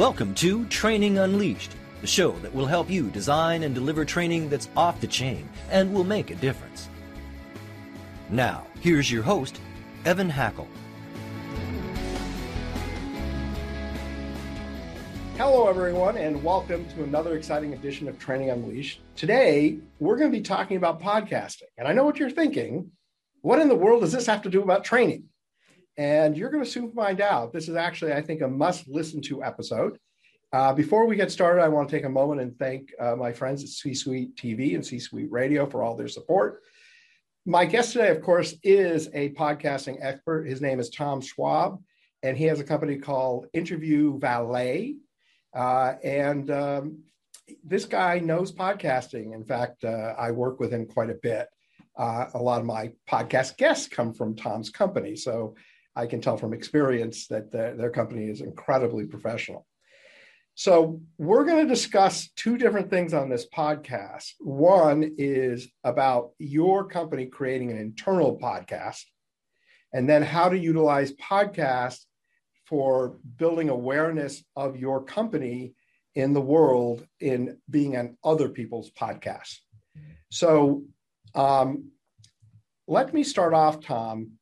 Welcome to Training Unleashed, the show that will help you design and deliver training that's off the chain and will make a difference. Now, here's your host, Evan Hackel. Hello, everyone, and welcome to another exciting edition of Training Unleashed. Today, we're going to be talking about podcasting. And I know what you're thinking. What in the world does this have to do about training? And you're going to soon find out. This is actually, I think, a must listen to episode. Uh, before we get started, I want to take a moment and thank uh, my friends at C Suite TV and C Suite Radio for all their support. My guest today, of course, is a podcasting expert. His name is Tom Schwab, and he has a company called Interview Valet. Uh, and um, this guy knows podcasting. In fact, uh, I work with him quite a bit. Uh, a lot of my podcast guests come from Tom's company. So I can tell from experience that the, their company is incredibly professional. So, we're going to discuss two different things on this podcast. One is about your company creating an internal podcast, and then how to utilize podcasts for building awareness of your company in the world in being on other people's podcasts. So, um, let me start off, Tom,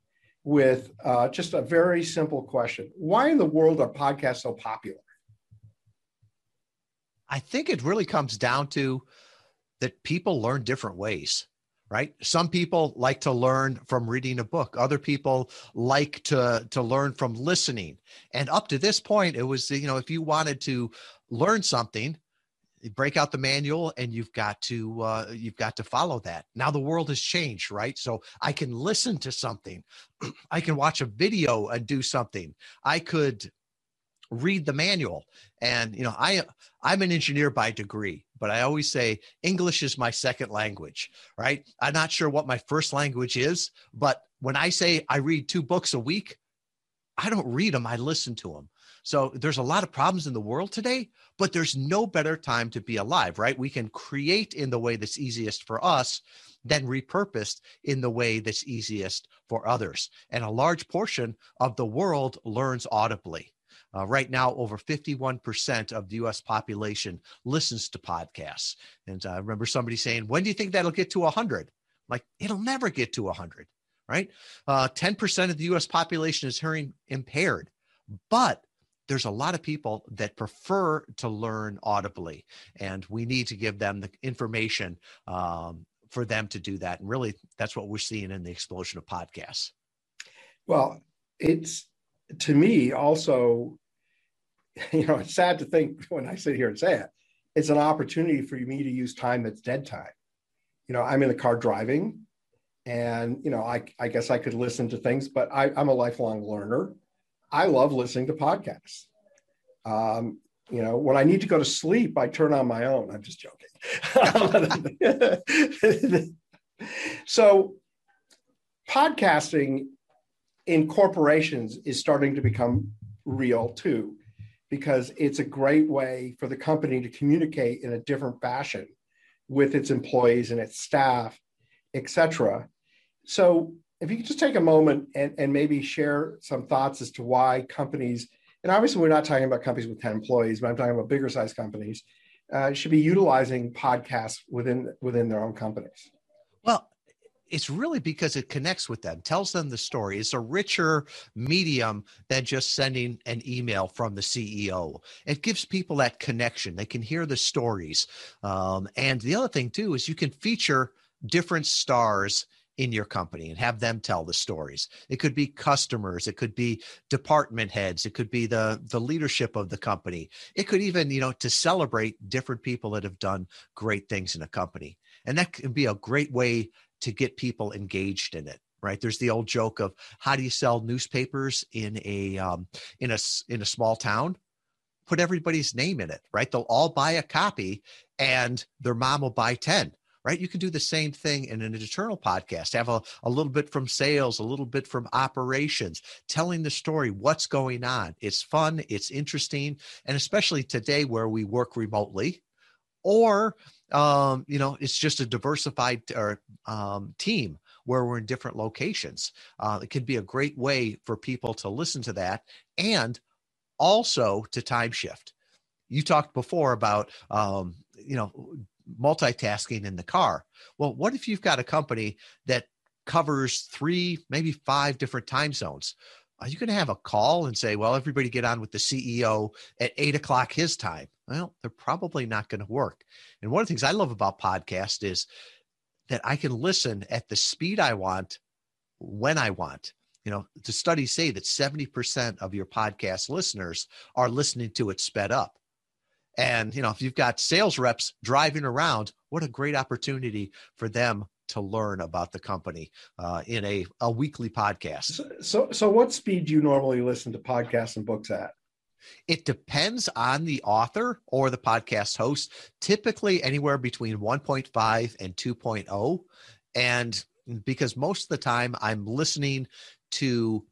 with uh, just a very simple question. Why in the world are podcasts so popular? I think it really comes down to that people learn different ways right? Some people like to learn from reading a book. Other people like to to learn from listening. And up to this point it was you know if you wanted to learn something break out the manual and you've got to uh, you've got to follow that. Now the world has changed right? So i can listen to something i can watch a video and do something. I could read the manual and you know i i'm an engineer by degree but i always say english is my second language right? I'm not sure what my first language is but when i say i read two books a week i don't read them i listen to them so there's a lot of problems in the world today but there's no better time to be alive right? We can create in the way that's easiest for us then repurposed in the way that's easiest for others. And a large portion of the world learns audibly. Uh, right now, over 51% of the US population listens to podcasts. And uh, I remember somebody saying, When do you think that'll get to 100? Like, it'll never get to 100, right? Uh, 10% of the US population is hearing impaired, but there's a lot of people that prefer to learn audibly, and we need to give them the information um, for them to do that. And really, that's what we're seeing in the explosion of podcasts. Well, it's to me also you know it's sad to think when i sit here and say it it's an opportunity for me to use time that's dead time you know i'm in the car driving and you know i, I guess i could listen to things but I, i'm a lifelong learner. I love listening to podcasts. Um, you know when i need to go to sleep i turn on my own. I'm just joking. So podcasting in corporations is starting to become real too, because it's a great way for the company to communicate in a different fashion with its employees and its staff, etc. So if you could just take a moment and, and maybe share some thoughts as to why companies, and obviously we're not talking about companies with 10 employees, but I'm talking about bigger size companies, uh, should be utilizing podcasts within within their own companies. Well, it's really because it connects with them, tells them the story. It's a richer medium than just sending an email from the CEO. It gives people that connection. They can hear the stories. Um, and the other thing, too, is you can feature different stars in your company and have them tell the stories. It could be customers, it could be department heads, it could be the the leadership of the company. It could even, you know, to celebrate different people that have done great things in a company. And that can be a great way to get people engaged in it right there's the old joke of how do you sell newspapers in a um, in a in a small town put everybody's name in it right they'll all buy a copy and their mom will buy 10 right? You can do the same thing in an eternal podcast have a, a little bit from sales a little bit from operations telling the story what's going on. It's fun it's interesting and especially today where we work remotely or um, you know it's just a diversified or um, team where we're in different locations. Uh, it could be a great way for people to listen to that and also to time shift. You talked before about um, you know multitasking in the car well what if you've got a company that covers three maybe five different time zones are you going to have a call and say, well, everybody get on with the CEO at eight o'clock his time? Well, they're probably not going to work. And one of the things I love about podcast is that I can listen at the speed I want when I want. You know, the studies say that 70% of your podcast listeners are listening to it sped up. And, you know, if you've got sales reps driving around, what a great opportunity for them to learn about the company uh, in a, a weekly podcast. So, so, so, what speed do you normally listen to podcasts and books at? It depends on the author or the podcast host, typically anywhere between 1.5 and 2.0. And because most of the time I'm listening to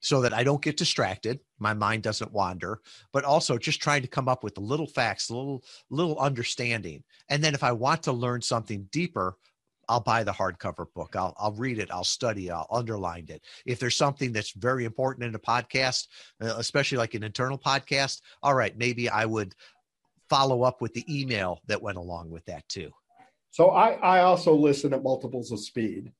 so that I don't get distracted, my mind doesn't wander, but also just trying to come up with the little facts, little little understanding. And then if I want to learn something deeper, I'll buy the hardcover book. I'll, I'll read it. I'll study. I'll underline it. If there's something that's very important in a podcast, uh, especially like an internal podcast, all right, maybe I would follow up with the email that went along with that too. So I, I also listen at multiples of speed.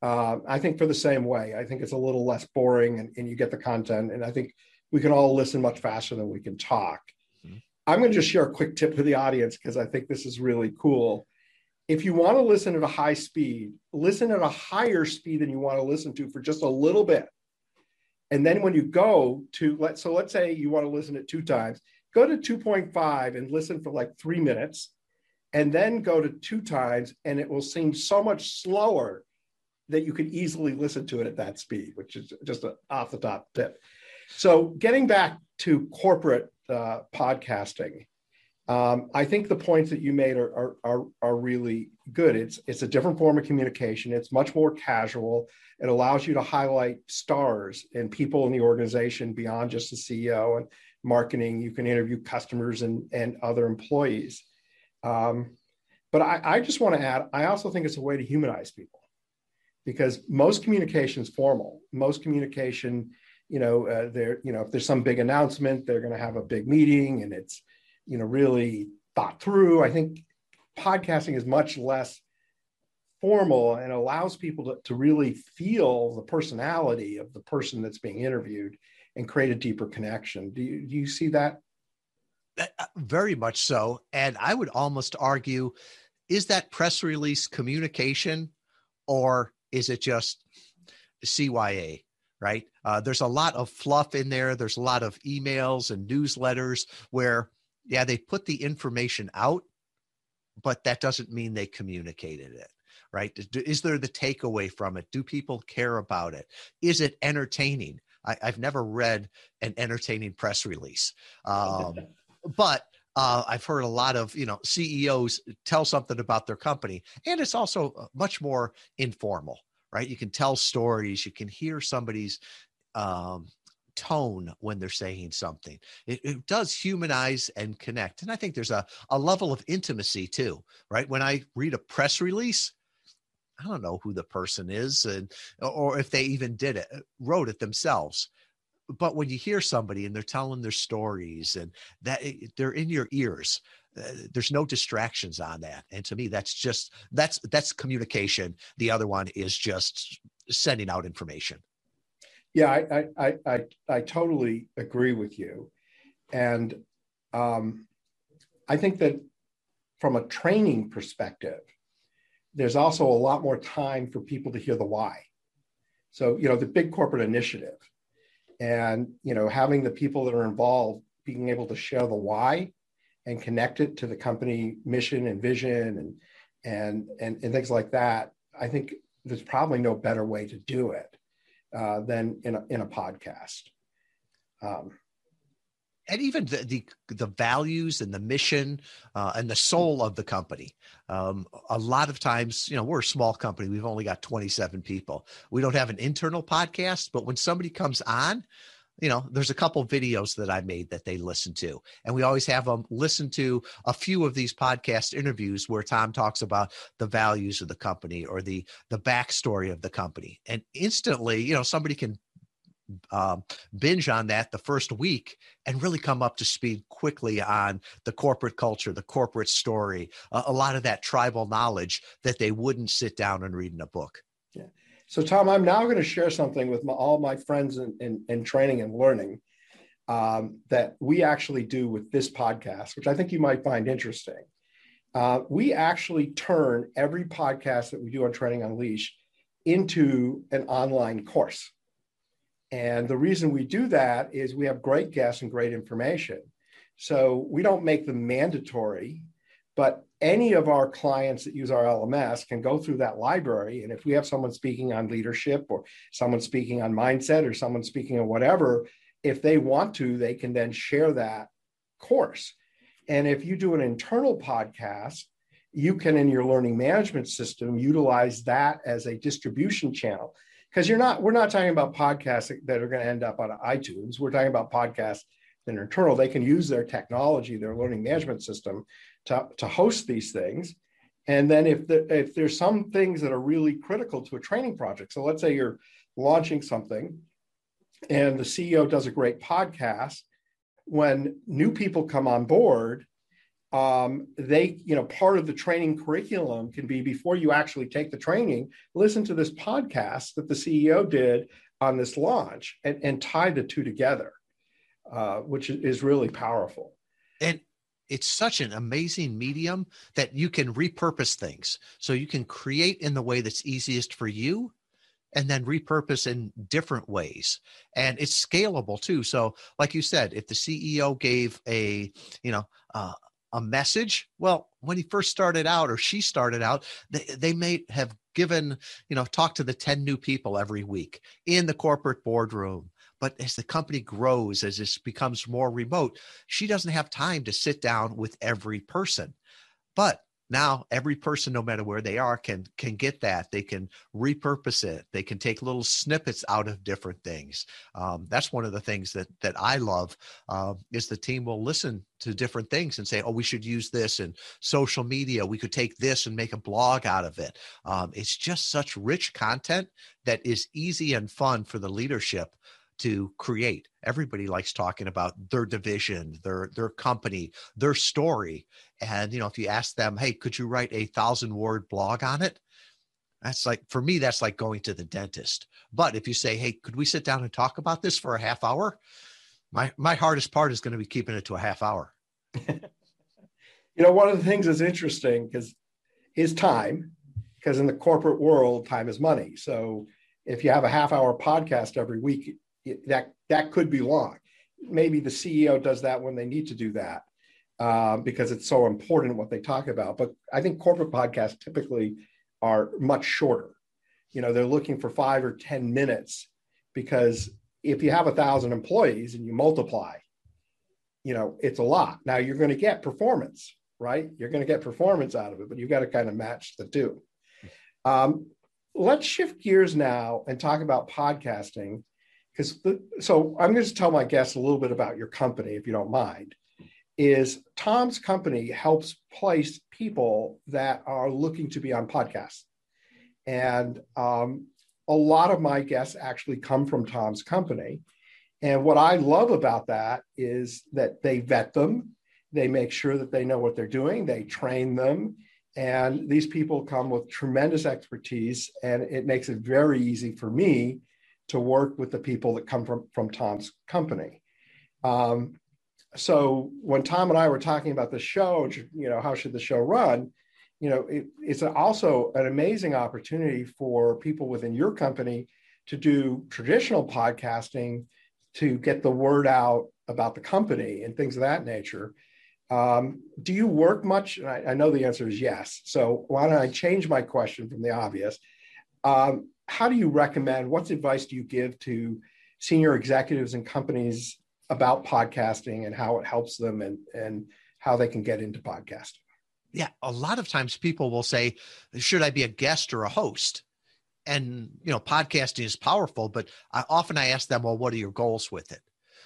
Uh, I think for the same way. I think it's a little less boring and, and, you get the content. And I think we can all listen much faster than we can talk. Mm-hmm. I'm going to just share a quick tip for the audience because I think this is really cool if you want to listen at a high speed, listen at a higher speed than you want to listen to for just a little bit. And then when you go to let so let's say you want to listen at two times, go to 2.5 and listen for like three minutes, and then go to two times, and it will seem so much slower that you could easily listen to it at that speed, which is just an off the top tip. So getting back to corporate uh, podcasting, um, I think the points that you made are, are, are, are, really good. It's, it's a different form of communication. It's much more casual. It allows you to highlight stars and people in the organization beyond just the CEO and marketing. You can interview customers and, and other employees. Um, but I, I just want to add, I also think it's a way to humanize people because most communication is formal. Most communication, you know, uh, there, you know, if there's some big announcement, they're going to have a big meeting and it's, you know really thought through. I think podcasting is much less formal and allows people to, to really feel the personality of the person that's being interviewed and create a deeper connection. Do you, do you see that? Uh, very much so. And i would almost argue is that press release communication or is it just cya right uh, there's a lot of fluff in there there's a lot of emails and newsletters where yeah, they put the information out, but that doesn't mean they communicated it right? Is there the takeaway from it? Do people care about it? Is it entertaining? I, have never read an entertaining press release, um, but uh, I've heard a lot of you know CEOs tell something about their company, and it's also uh, much more informal, right? You can tell stories, you can hear somebody's um, tone when they're saying something. It, it, does humanize and connect. And I think there's a, a level of intimacy too, right? When I read a press release, I don't know who the person is and or if they even did it, wrote it themselves. But when you hear somebody and they're telling their stories and that they're in your ears, uh, there's no distractions on that. And to me that's just that's that's communication. The other one is just sending out information. Yeah i i i, I totally agree with you. And um, i think that from a training perspective there's also a lot more time for people to hear the why. So you know the big corporate initiative and you know having the people that are involved being able to share the why and connect it to the company mission and vision and and and, and things like that i think there's probably no better way to do it uh, than in a, in a podcast. Um, and even the, the, the values and the mission uh, and the soul of the company. Um, a lot of times, you know, we're a small company. We've only got 27 people. We don't have an internal podcast, but when somebody comes on, you know, there's a couple videos that I made that they listen to, and we always have them listen to a few of these podcast interviews where Tom talks about the values of the company or the the backstory of the company, and instantly, you know, somebody can um, binge on that the first week and really come up to speed quickly on the corporate culture, the corporate story, uh, a lot of that tribal knowledge that they wouldn't sit down and read in a book. Yeah. So, Tom, I'm now going to share something with my, all my friends in, in, in training and learning um, that we actually do with this podcast, which I think you might find interesting. Uh, we actually turn every podcast that we do on Training Unleashed into an online course. And the reason we do that is we have great guests and great information. So we don't make them mandatory, but any of our clients that use our LMS can go through that library. And if we have someone speaking on leadership or someone speaking on mindset or someone speaking on whatever, if they want to, they can then share that course. And if you do an internal podcast, you can, in your learning management system, utilize that as a distribution channel because you're not we're not talking about podcasts that are going to end up on itunes. We're talking about podcasts that are internal. They can use their technology their learning management system to, to host these things. And then if the, if there's some things that are really critical to a training project so let's say you're launching something and the ceo does a great podcast when new people come on board um, they, you know, part of the training curriculum can be before you actually take the training, listen to this podcast that the CEO did on this launch and, and tie the two together, uh, which is really powerful. And it's such an amazing medium that you can repurpose things. So you can create in the way that's easiest for you and then repurpose in different ways and it's scalable too so like you said if the ceo gave a you know uh, a message? Well when he first started out or she started out they, they may have given you know talk to the 10 new people every week in the corporate boardroom. But as the company grows as this becomes more remote she doesn't have time to sit down with every person. But now every person no matter where they are can can get that they can repurpose it they can take little snippets out of different things um, that's one of the things that that i love uh, is the team will listen to different things and say oh we should use this in social media we could take this and make a blog out of it um, it's just such rich content that is easy and fun for the leadership to create. Everybody likes talking about their division, their their company, their story. And you know, if you ask them, "Hey, could you write a thousand word blog on it?" That's like for me, that's like going to the dentist. But if you say, "Hey, could we sit down and talk about this for a half hour?" My my hardest part is going to be keeping it to a half hour. you know, one of the things that's interesting because is time, because in the corporate world, time is money. So if you have a half hour podcast every week, that that could be long. Maybe the CEO does that when they need to do that uh, because it's so important what they talk about. But I think corporate podcasts typically are much shorter. You know, they're looking for five or ten minutes because if you have a thousand employees and you multiply, you know, it's a lot. Now you're going to get performance, right? You're going to get performance out of it, but you've got to kind of match the two. Um, let's shift gears now and talk about podcasting because so I'm going to tell my guests a little bit about your company, if you don't mind. Is Tom's company helps place people that are looking to be on podcasts, and um, a lot of my guests actually come from Tom's company. And what I love about that is that they vet them They make sure that they know what they're doing. They train them. And these people come with tremendous expertise, and it makes it very easy for me to work with the people that come from, from Tom's company. Um, so when Tom and I were talking about the show, you know, how should the show run? You know, it, it's also an amazing opportunity for people within your company to do traditional podcasting to get the word out about the company and things of that nature. Um, do you work much? I, I, know the answer is yes. So why don't I change my question from the obvious? Um, how do you recommend? What advice do you give to senior executives and companies about podcasting and how it helps them and and how they can get into podcasting? Yeah, a lot of times people will say, "Should I be a guest or a host?" And you know, podcasting is powerful, but I, often I ask them, "Well, what are your goals with it?"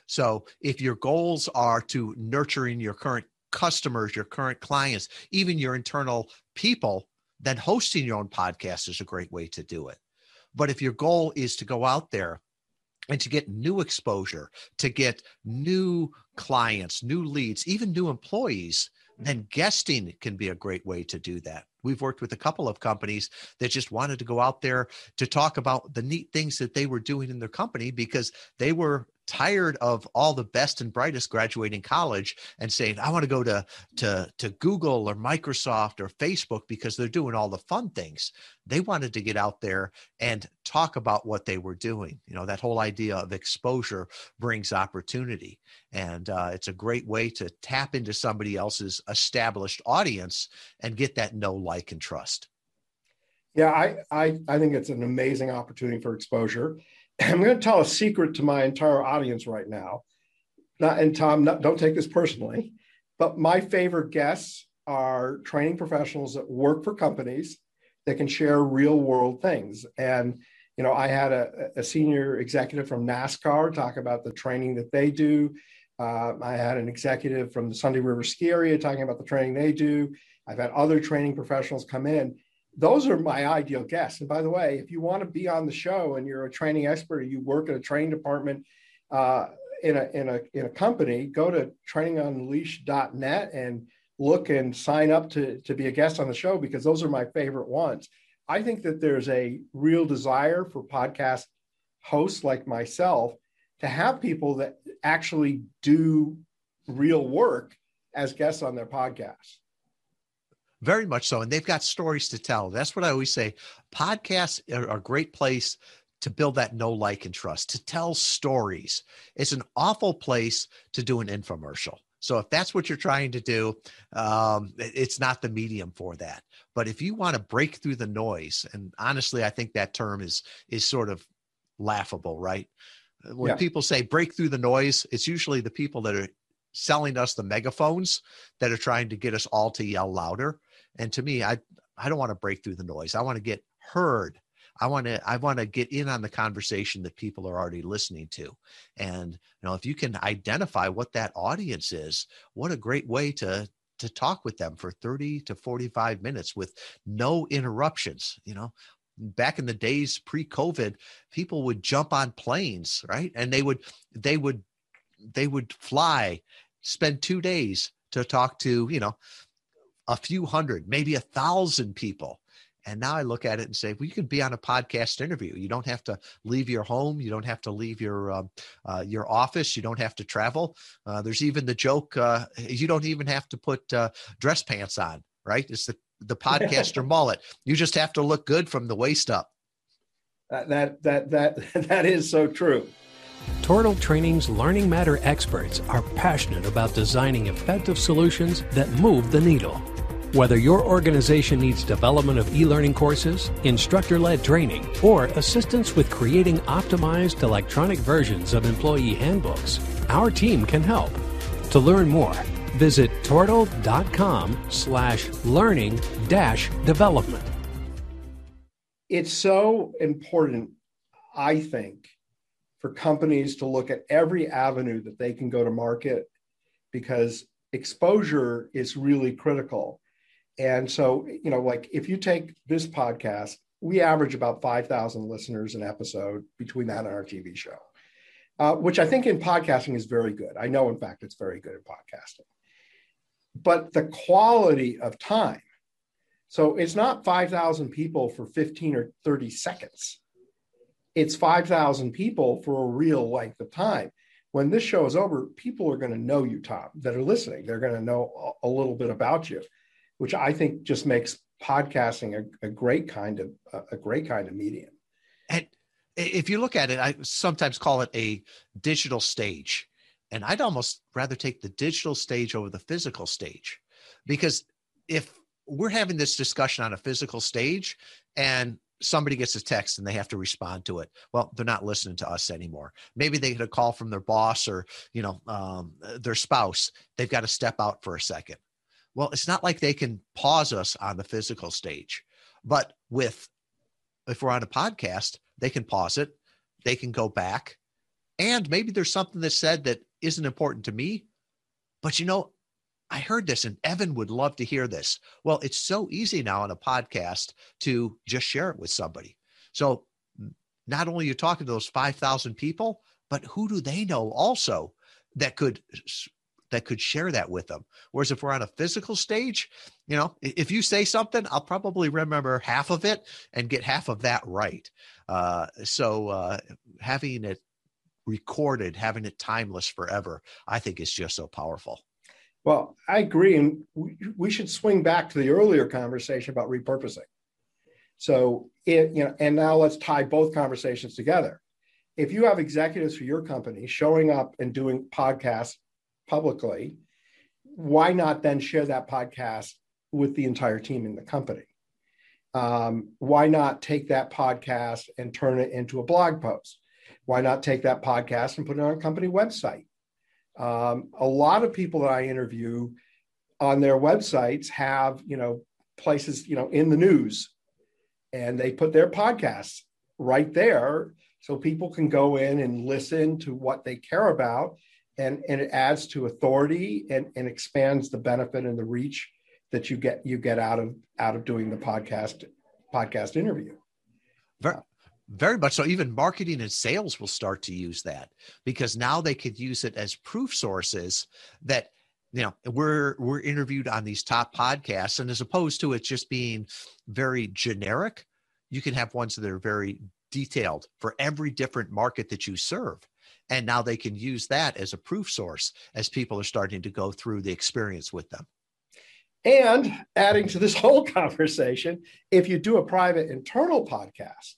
So if your goals are to nurturing your current customers, your current clients, even your internal people, then hosting your own podcast is a great way to do it. But if your goal is to go out there and to get new exposure, to get new clients, new leads, even new employees, then guesting can be a great way to do that. We've worked with a couple of companies that just wanted to go out there to talk about the neat things that they were doing in their company because they were tired of all the best and brightest graduating college and saying i want to go to to to google or microsoft or facebook because they're doing all the fun things. They wanted to get out there and talk about what they were doing. You know that whole idea of exposure brings opportunity. And uh, it's a great way to tap into somebody else's established audience and get that know like and trust. Yeah i i, I think it's an amazing opportunity for exposure I'm going to tell a secret to my entire audience right now. Not, and Tom, not, don't take this personally, but my favorite guests are training professionals that work for companies that can share real world things. And, you know, I had a, a senior executive from NASCAR talk about the training that they do. Uh, I had an executive from the Sunday River Ski Area talking about the training they do. I've had other training professionals come in those are my ideal guests. And by the way, if you want to be on the show and you're a training expert, or you work in a training department uh, in a in a in a company, go to trainingunleashed.net and look and sign up to to be a guest on the show because those are my favorite ones. I think that there's a real desire for podcast hosts like myself to have people that actually do real work as guests on their podcasts very much so and they've got stories to tell. That's what i always say. Podcasts are a great place to build that no like and trust to tell stories. It's an awful place to do an infomercial. So if that's what you're trying to do um, it's not the medium for that. But if you want to break through the noise and honestly i think that term is is sort of laughable right? When yeah. people say break through the noise it's usually the people that are selling us the megaphones that are trying to get us all to yell louder and to me, I I don't want to break through the noise. I want to get heard. I want to I want to get in on the conversation that people are already listening to. And you know, if you can identify what that audience is, what a great way to to talk with them for 30 to 45 minutes with no interruptions, you know. Back in the days pre-COVID, people would jump on planes, right? And they would they would they would fly, spend 2 days to talk to, you know, a few hundred, maybe a thousand people. And now I look at it and say, well, you can be on a podcast interview. You don't have to leave your home. You don't have to leave your uh, uh, your office. You don't have to travel. Uh, there's even the joke: uh, you don't even have to put uh, dress pants on. Right? It's the the podcaster mullet. You just have to look good from the waist up. That that that, that is so true. Tortal Training's Learning Matter experts are passionate about designing effective solutions that move the needle. Whether your organization needs development of e learning courses, instructor led training, or assistance with creating optimized electronic versions of employee handbooks, our team can help. To learn more, visit tortal.com slash learning dash development. It's so important, I think, for companies to look at every avenue that they can go to market because exposure is really critical and so, you know, like if you take this podcast, we average about 5,000 listeners an episode between that and our TV show, uh, which I think in podcasting is very good. I know, in fact, it's very good in podcasting. but the quality of time. So it's not 5,000 people for 15 or 30 seconds. It's 5,000 people for a real length of time. When this show is over, people are going to know you, Tom, that are listening. They're going to know a little bit about you, which I think just makes podcasting a, a great kind of a great kind of medium. And if you look at it, I sometimes call it a digital stage. And I'd almost rather take the digital stage over the physical stage. Because if we're having this discussion on a physical stage and somebody gets a text and they have to respond to it. Well they're not listening to us anymore. Maybe they get a call from their boss or you know um, their spouse. They've got to step out for a second. Well it's not like they can pause us on the physical stage but with if we're on a podcast they can pause it. They can go back. And maybe there's something that's said that isn't important to me but you know I heard this and Evan would love to hear this. Well, it's so easy now on a podcast to just share it with somebody. So not only are you're talking to those 5,000 people, but who do they know also that could that could share that with them. Whereas if we're on a physical stage, you know, if you say something, I'll probably remember half of it and get half of that right. Uh, so uh, having it recorded, having it timeless forever, I think is just so powerful. Well, I agree. And we, should swing back to the earlier conversation about repurposing. So, it, you know, and now let's tie both conversations together. If you have executives for your company showing up and doing podcasts publicly, why not then share that podcast with the entire team in the company? Um, why not take that podcast and turn it into a blog post? Why not take that podcast and put it on a company website? Um, a lot of people that I interview on their websites have, you know, places, you know, in the news and they put their podcasts right there so people can go in and listen to what they care about and, and it adds to authority and, and expands the benefit and the reach that you get you get out of out of doing the podcast podcast interview. Very, very much so. Even marketing and sales will start to use that because now they could use it as proof sources that you know we're we're interviewed on these top podcasts, and as opposed to it just being very generic, you can have ones that are very detailed for every different market that you serve. And now they can use that as a proof source as people are starting to go through the experience with them. And adding to this whole conversation, if you do a private internal podcast,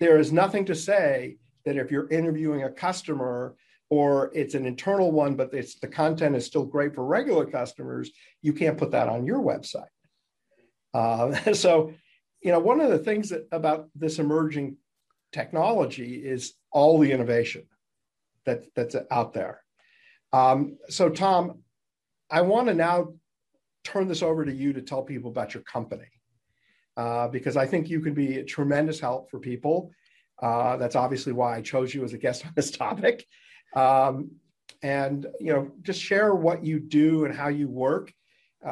there is nothing to say that if you're interviewing a customer or it's an internal one, but it's the content is still great for regular customers, you can't put that on your website. Uh, so, you know, one of the things that, about this emerging technology is all the innovation that, that's out there. Um, so, Tom, I want to now turn this over to you to tell people about your company uh, because I think you can be a tremendous help for people. Uh, that's obviously why I chose you as a guest on this topic. Um, and you know, just share what you do and how you work,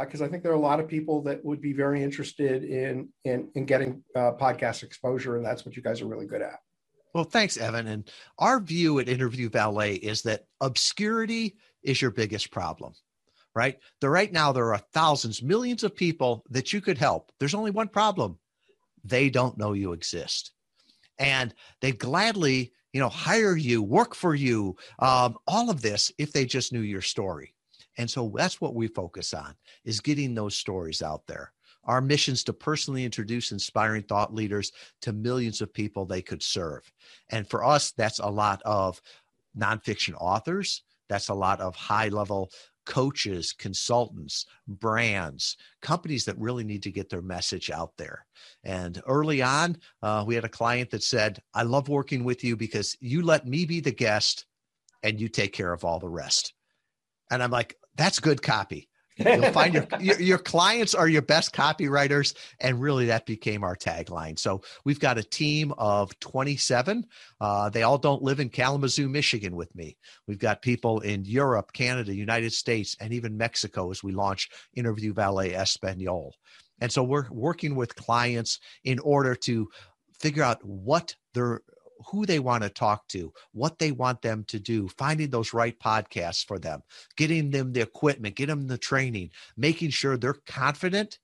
because uh, I think there are a lot of people that would be very interested in in, in getting uh, podcast exposure, and that's what you guys are really good at. Well, thanks, Evan. And our view at Interview Valet is that obscurity is your biggest problem right? There right now there are thousands, millions of people that you could help. There's only one problem. They don't know you exist. And they'd gladly, you know, hire you, work for you, um, all of this if they just knew your story. And so that's what we focus on is getting those stories out there. Our mission is to personally introduce inspiring thought leaders to millions of people they could serve. And for us, that's a lot of nonfiction authors. That's a lot of high level coaches, consultants, brands, companies that really need to get their message out there. And early on, uh, we had a client that said, I love working with you because you let me be the guest and you take care of all the rest. And I'm like, that's good copy. You'll find your, your, your clients are your best copywriters, and really that became our tagline. So we've got a team of 27. Uh, they all don't live in Kalamazoo, Michigan, with me. We've got people in Europe, Canada, United States, and even Mexico as we launch Interview Valet Espanol. And so we're working with clients in order to figure out what their who they want to talk to, what they want them to do, finding those right podcasts for them, getting them the equipment, getting them the training, making sure they're confident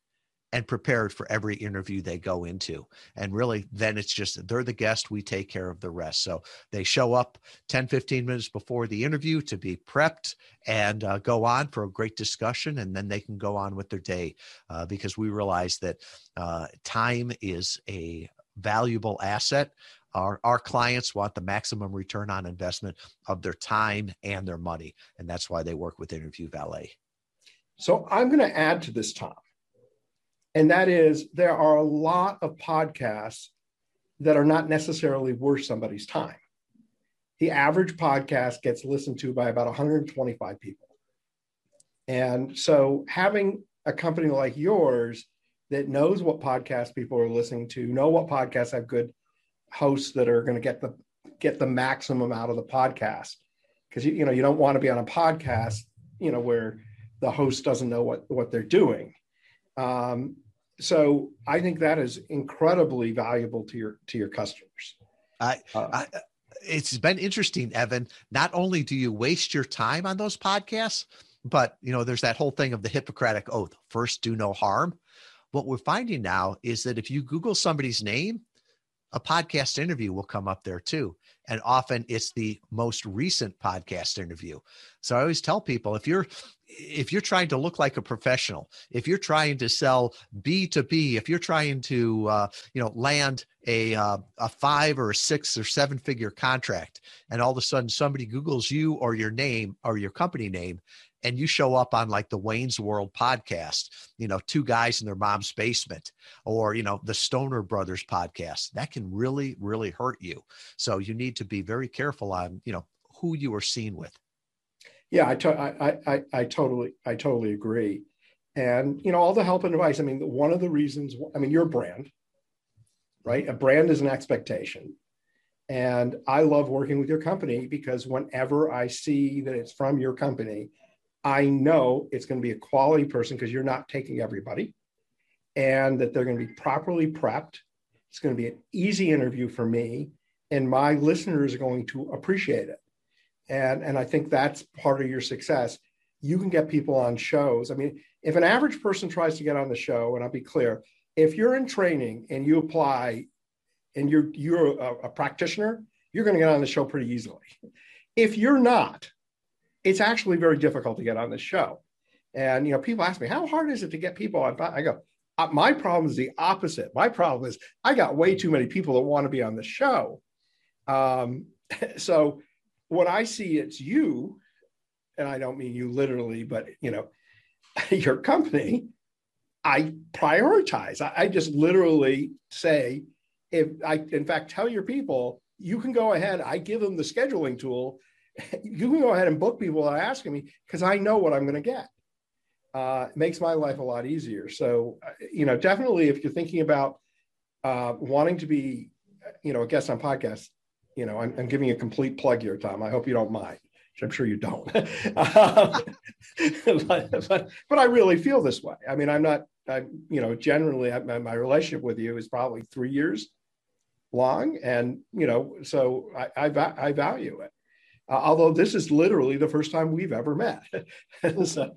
and prepared for every interview they go into. And really, then it's just they're the guest, we take care of the rest. So they show up 10, 15 minutes before the interview to be prepped and uh, go on for a great discussion. And then they can go on with their day uh, because we realize that uh, time is a valuable asset. Our, our clients want the maximum return on investment of their time and their money. And that's why they work with Interview Valet. So I'm going to add to this, Tom and that is there are a lot of podcasts that are not necessarily worth somebody's time. The average podcast gets listened to by about 125 people. And so having a company like yours that knows what podcasts people are listening to, know what podcasts have good hosts that are going to get the get the maximum out of the podcast. Because you, you know, you don't want to be on a podcast, you know, where the host doesn't know what what they're doing. Um, so I think that is incredibly valuable to your to your customers. I, uh, I, it's been interesting, Evan. Not only do you waste your time on those podcasts, but you know, there's that whole thing of the Hippocratic oath: first, do no harm. What we're finding now is that if you Google somebody's name, a podcast interview will come up there too. And often it's the most recent podcast interview. So I always tell people if you're if you're trying to look like a professional, if you're trying to sell B to B, if you're trying to uh, you know land a uh, a five or a six or seven figure contract, and all of a sudden somebody Google's you or your name or your company name, and you show up on like the Wayne's World podcast, you know, two guys in their mom's basement, or, you know, the Stoner Brothers podcast, that can really, really hurt you. So you need to be very careful on, you know, who you are seen with. Yeah, I, to- I, I, I totally, I totally agree. And, you know, all the help and advice. I mean, one of the reasons, I mean, your brand, right? A brand is an expectation. And I love working with your company because whenever I see that it's from your company, I know it's going to be a quality person because you're not taking everybody and that they're going to be properly prepped. It's going to be an easy interview for me, and my listeners are going to appreciate it. And, and I think that's part of your success. You can get people on shows. I mean, if an average person tries to get on the show, and I'll be clear, if you're in training and you apply and you're you're a, a practitioner, you're going to get on the show pretty easily. If you're not, it's actually very difficult to get on the show. And you know, people ask me, how hard is it to get people on? I go, uh, my problem is the opposite. My problem is I got way too many people that want to be on the show. Um, so when I see it's you, and I don't mean you literally, but you know, your company, I prioritize. I, I just literally say, if I, in fact, tell your people, you can go ahead. I give them the scheduling tool you can go ahead and book people are asking me because I know what I'm going to get. Uh, it makes my life a lot easier. So, uh, you know, definitely if you're thinking about uh, wanting to be, you know, a guest on podcasts, you know, I'm, I'm, giving a complete plug here, Tom. I hope you don't mind, I'm sure you don't. Um, but, but, but, I really feel this way. I mean, I'm not, I'm, you know, generally I, my, my relationship with you is probably three years long. And, you know, so I, I, I value it uh, although this is literally the first time we've ever met. so.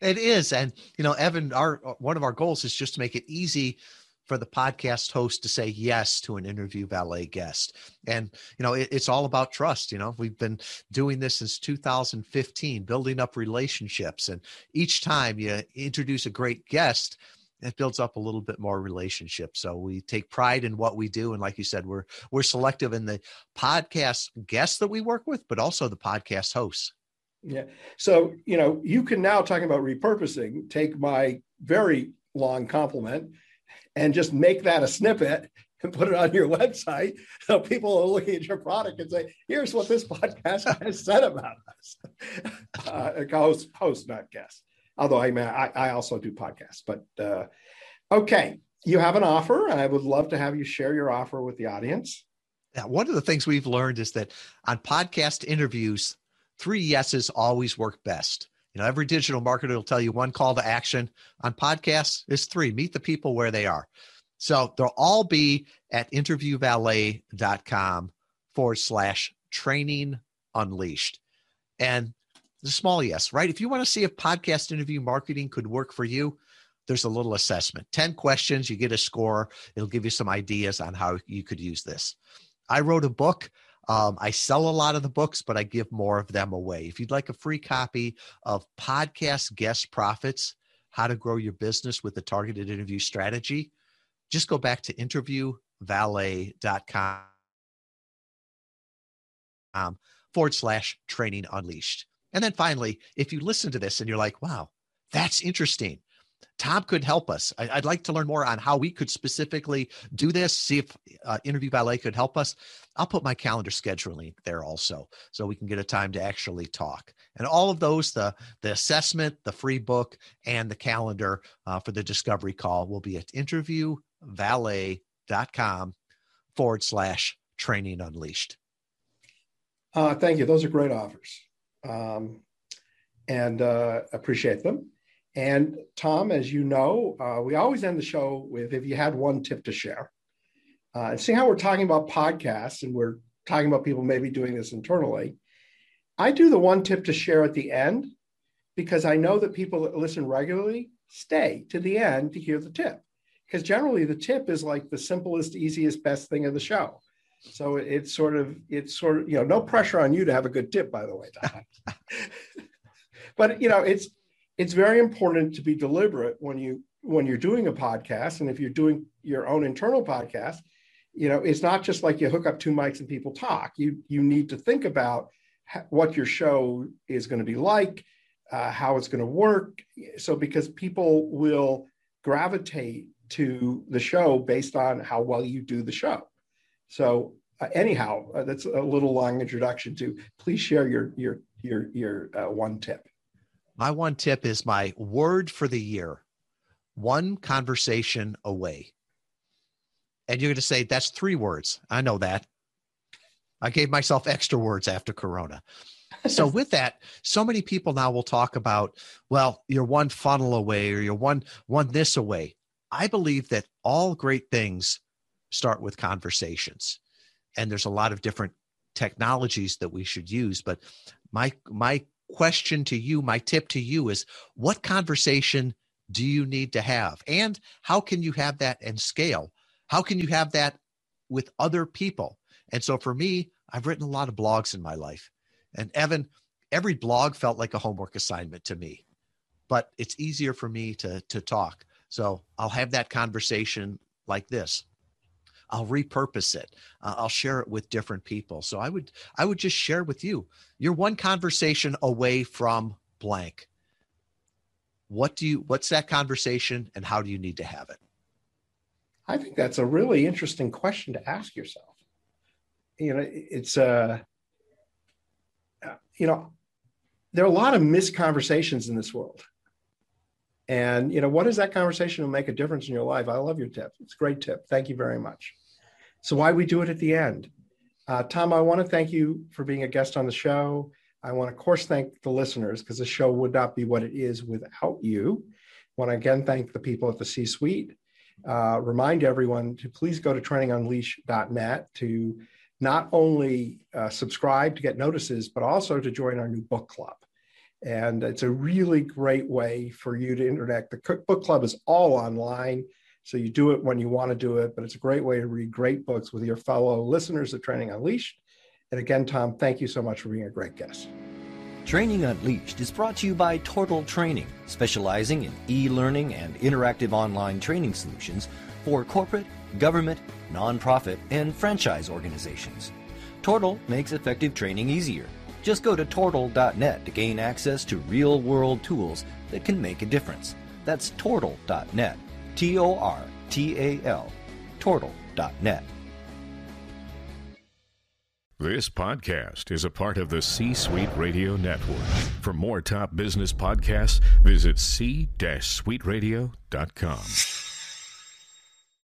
It is, and you know, Evan, our uh, one of our goals is just to make it easy for the podcast host to say yes to an interview valet guest and you know it, it's all about trust you know we've been doing this since 2015 building up relationships and each time you introduce a great guest it builds up a little bit more relationship. So we take pride in what we do, and like you said, we're we're selective in the podcast guests that we work with, but also the podcast hosts. Yeah. So you know, you can now talking about repurposing. Take my very long compliment and just make that a snippet and put it on your website so people are looking at your product and say, "Here's what this podcast has said about us." Uh, host, host, not guest although I, mean, I, I also do podcasts. But uh, okay, you have an offer. I would love to have you share your offer with the audience. Yeah, one of the things we've learned is that on podcast interviews, three yeses always work best. You know, every digital marketer will tell you one call to action. On podcasts is three. Meet the people where they are. So they'll all be at interviewvalet.com forward slash training unleashed. And the small yes, right? If you want to see if podcast interview marketing could work for you, there's a little assessment 10 questions, you get a score. It'll give you some ideas on how you could use this. I wrote a book. Um, I sell a lot of the books, but I give more of them away. If you'd like a free copy of Podcast Guest Profits, How to Grow Your Business with a Targeted Interview Strategy, just go back to interviewvalet.com forward slash training unleashed. And then finally, if you listen to this and you're like, wow, that's interesting. Tom could help us. I, would like to learn more on how we could specifically do this, see if uh, Interview Valet could help us. I'll put my calendar scheduling there also so we can get a time to actually talk. And all of those the, the assessment, the free book, and the calendar uh, for the discovery call will be at interviewvalet.com forward slash training unleashed. Uh, thank you. Those are great offers. Um, and uh, appreciate them. And Tom, as you know, uh, we always end the show with if you had one tip to share. Uh, and seeing how we're talking about podcasts and we're talking about people maybe doing this internally, I do the one tip to share at the end because I know that people that listen regularly stay to the end to hear the tip. Because generally, the tip is like the simplest, easiest, best thing of the show. So it's sort of, it's sort of, you know, no pressure on you to have a good tip, by the way, but you know, it's it's very important to be deliberate when you when you're doing a podcast. And if you're doing your own internal podcast you know it's not just like you hook up two mics and people talk. You you need to think about what your show is going to be like uh, how it's going to work. So because people will gravitate to the show based on how well you do the show so uh, anyhow uh, that's a little long introduction to please share your your your your uh, one tip my one tip is my word for the year one conversation away. And you're going to say, that's three words. I know that. I gave myself extra words after Corona. so with that, so many people now will talk about, well, you're one funnel away or you're one one this away. I believe that all great things start with conversations. And there's a lot of different technologies that we should use, but my my question to you, my tip to you is what conversation do you need to have? And how can you have that and scale? How can you have that with other people? And so for me, I've written a lot of blogs in my life. And Evan, every blog felt like a homework assignment to me, but it's easier for me to, to talk. So I'll have that conversation like this. I'll repurpose it. Uh, I'll share it with different people. So I would I would just share with you. You're one conversation away from blank. What do you what's that conversation and how do you need to have it? I think that's a really interesting question to ask yourself. You know, it's uh you know, there are a lot of missed conversations in this world. And you know, what is that conversation will make a difference in your life? I love your tip. It's a great tip. Thank you very much. So why we do it at the end? Uh, Tom, I want to thank you for being a guest on the show. I want to, of course, thank the listeners because the show would not be what it is without you. I want to again thank the people at the C suite. Uh, remind everyone to please go to trainingunleash.net to not only uh, subscribe to get notices, but also to join our new book club. And it's a really great way for you to interact. The book club is all online. So you do it when you want to do it, but it's a great way to read great books with your fellow listeners of Training Unleashed. And again, Tom, thank you so much for being a great guest. Training Unleashed is brought to you by Tortal Training, specializing in e learning and interactive online training solutions for corporate, government, nonprofit, and franchise organizations. Tortal makes effective training easier. Just go to tortal.net to gain access to real world tools that can make a difference. That's tortal.net. T O R T A L, tortal.net. This podcast is a part of the C Suite Radio Network. For more top business podcasts, visit c-suiteradio.com.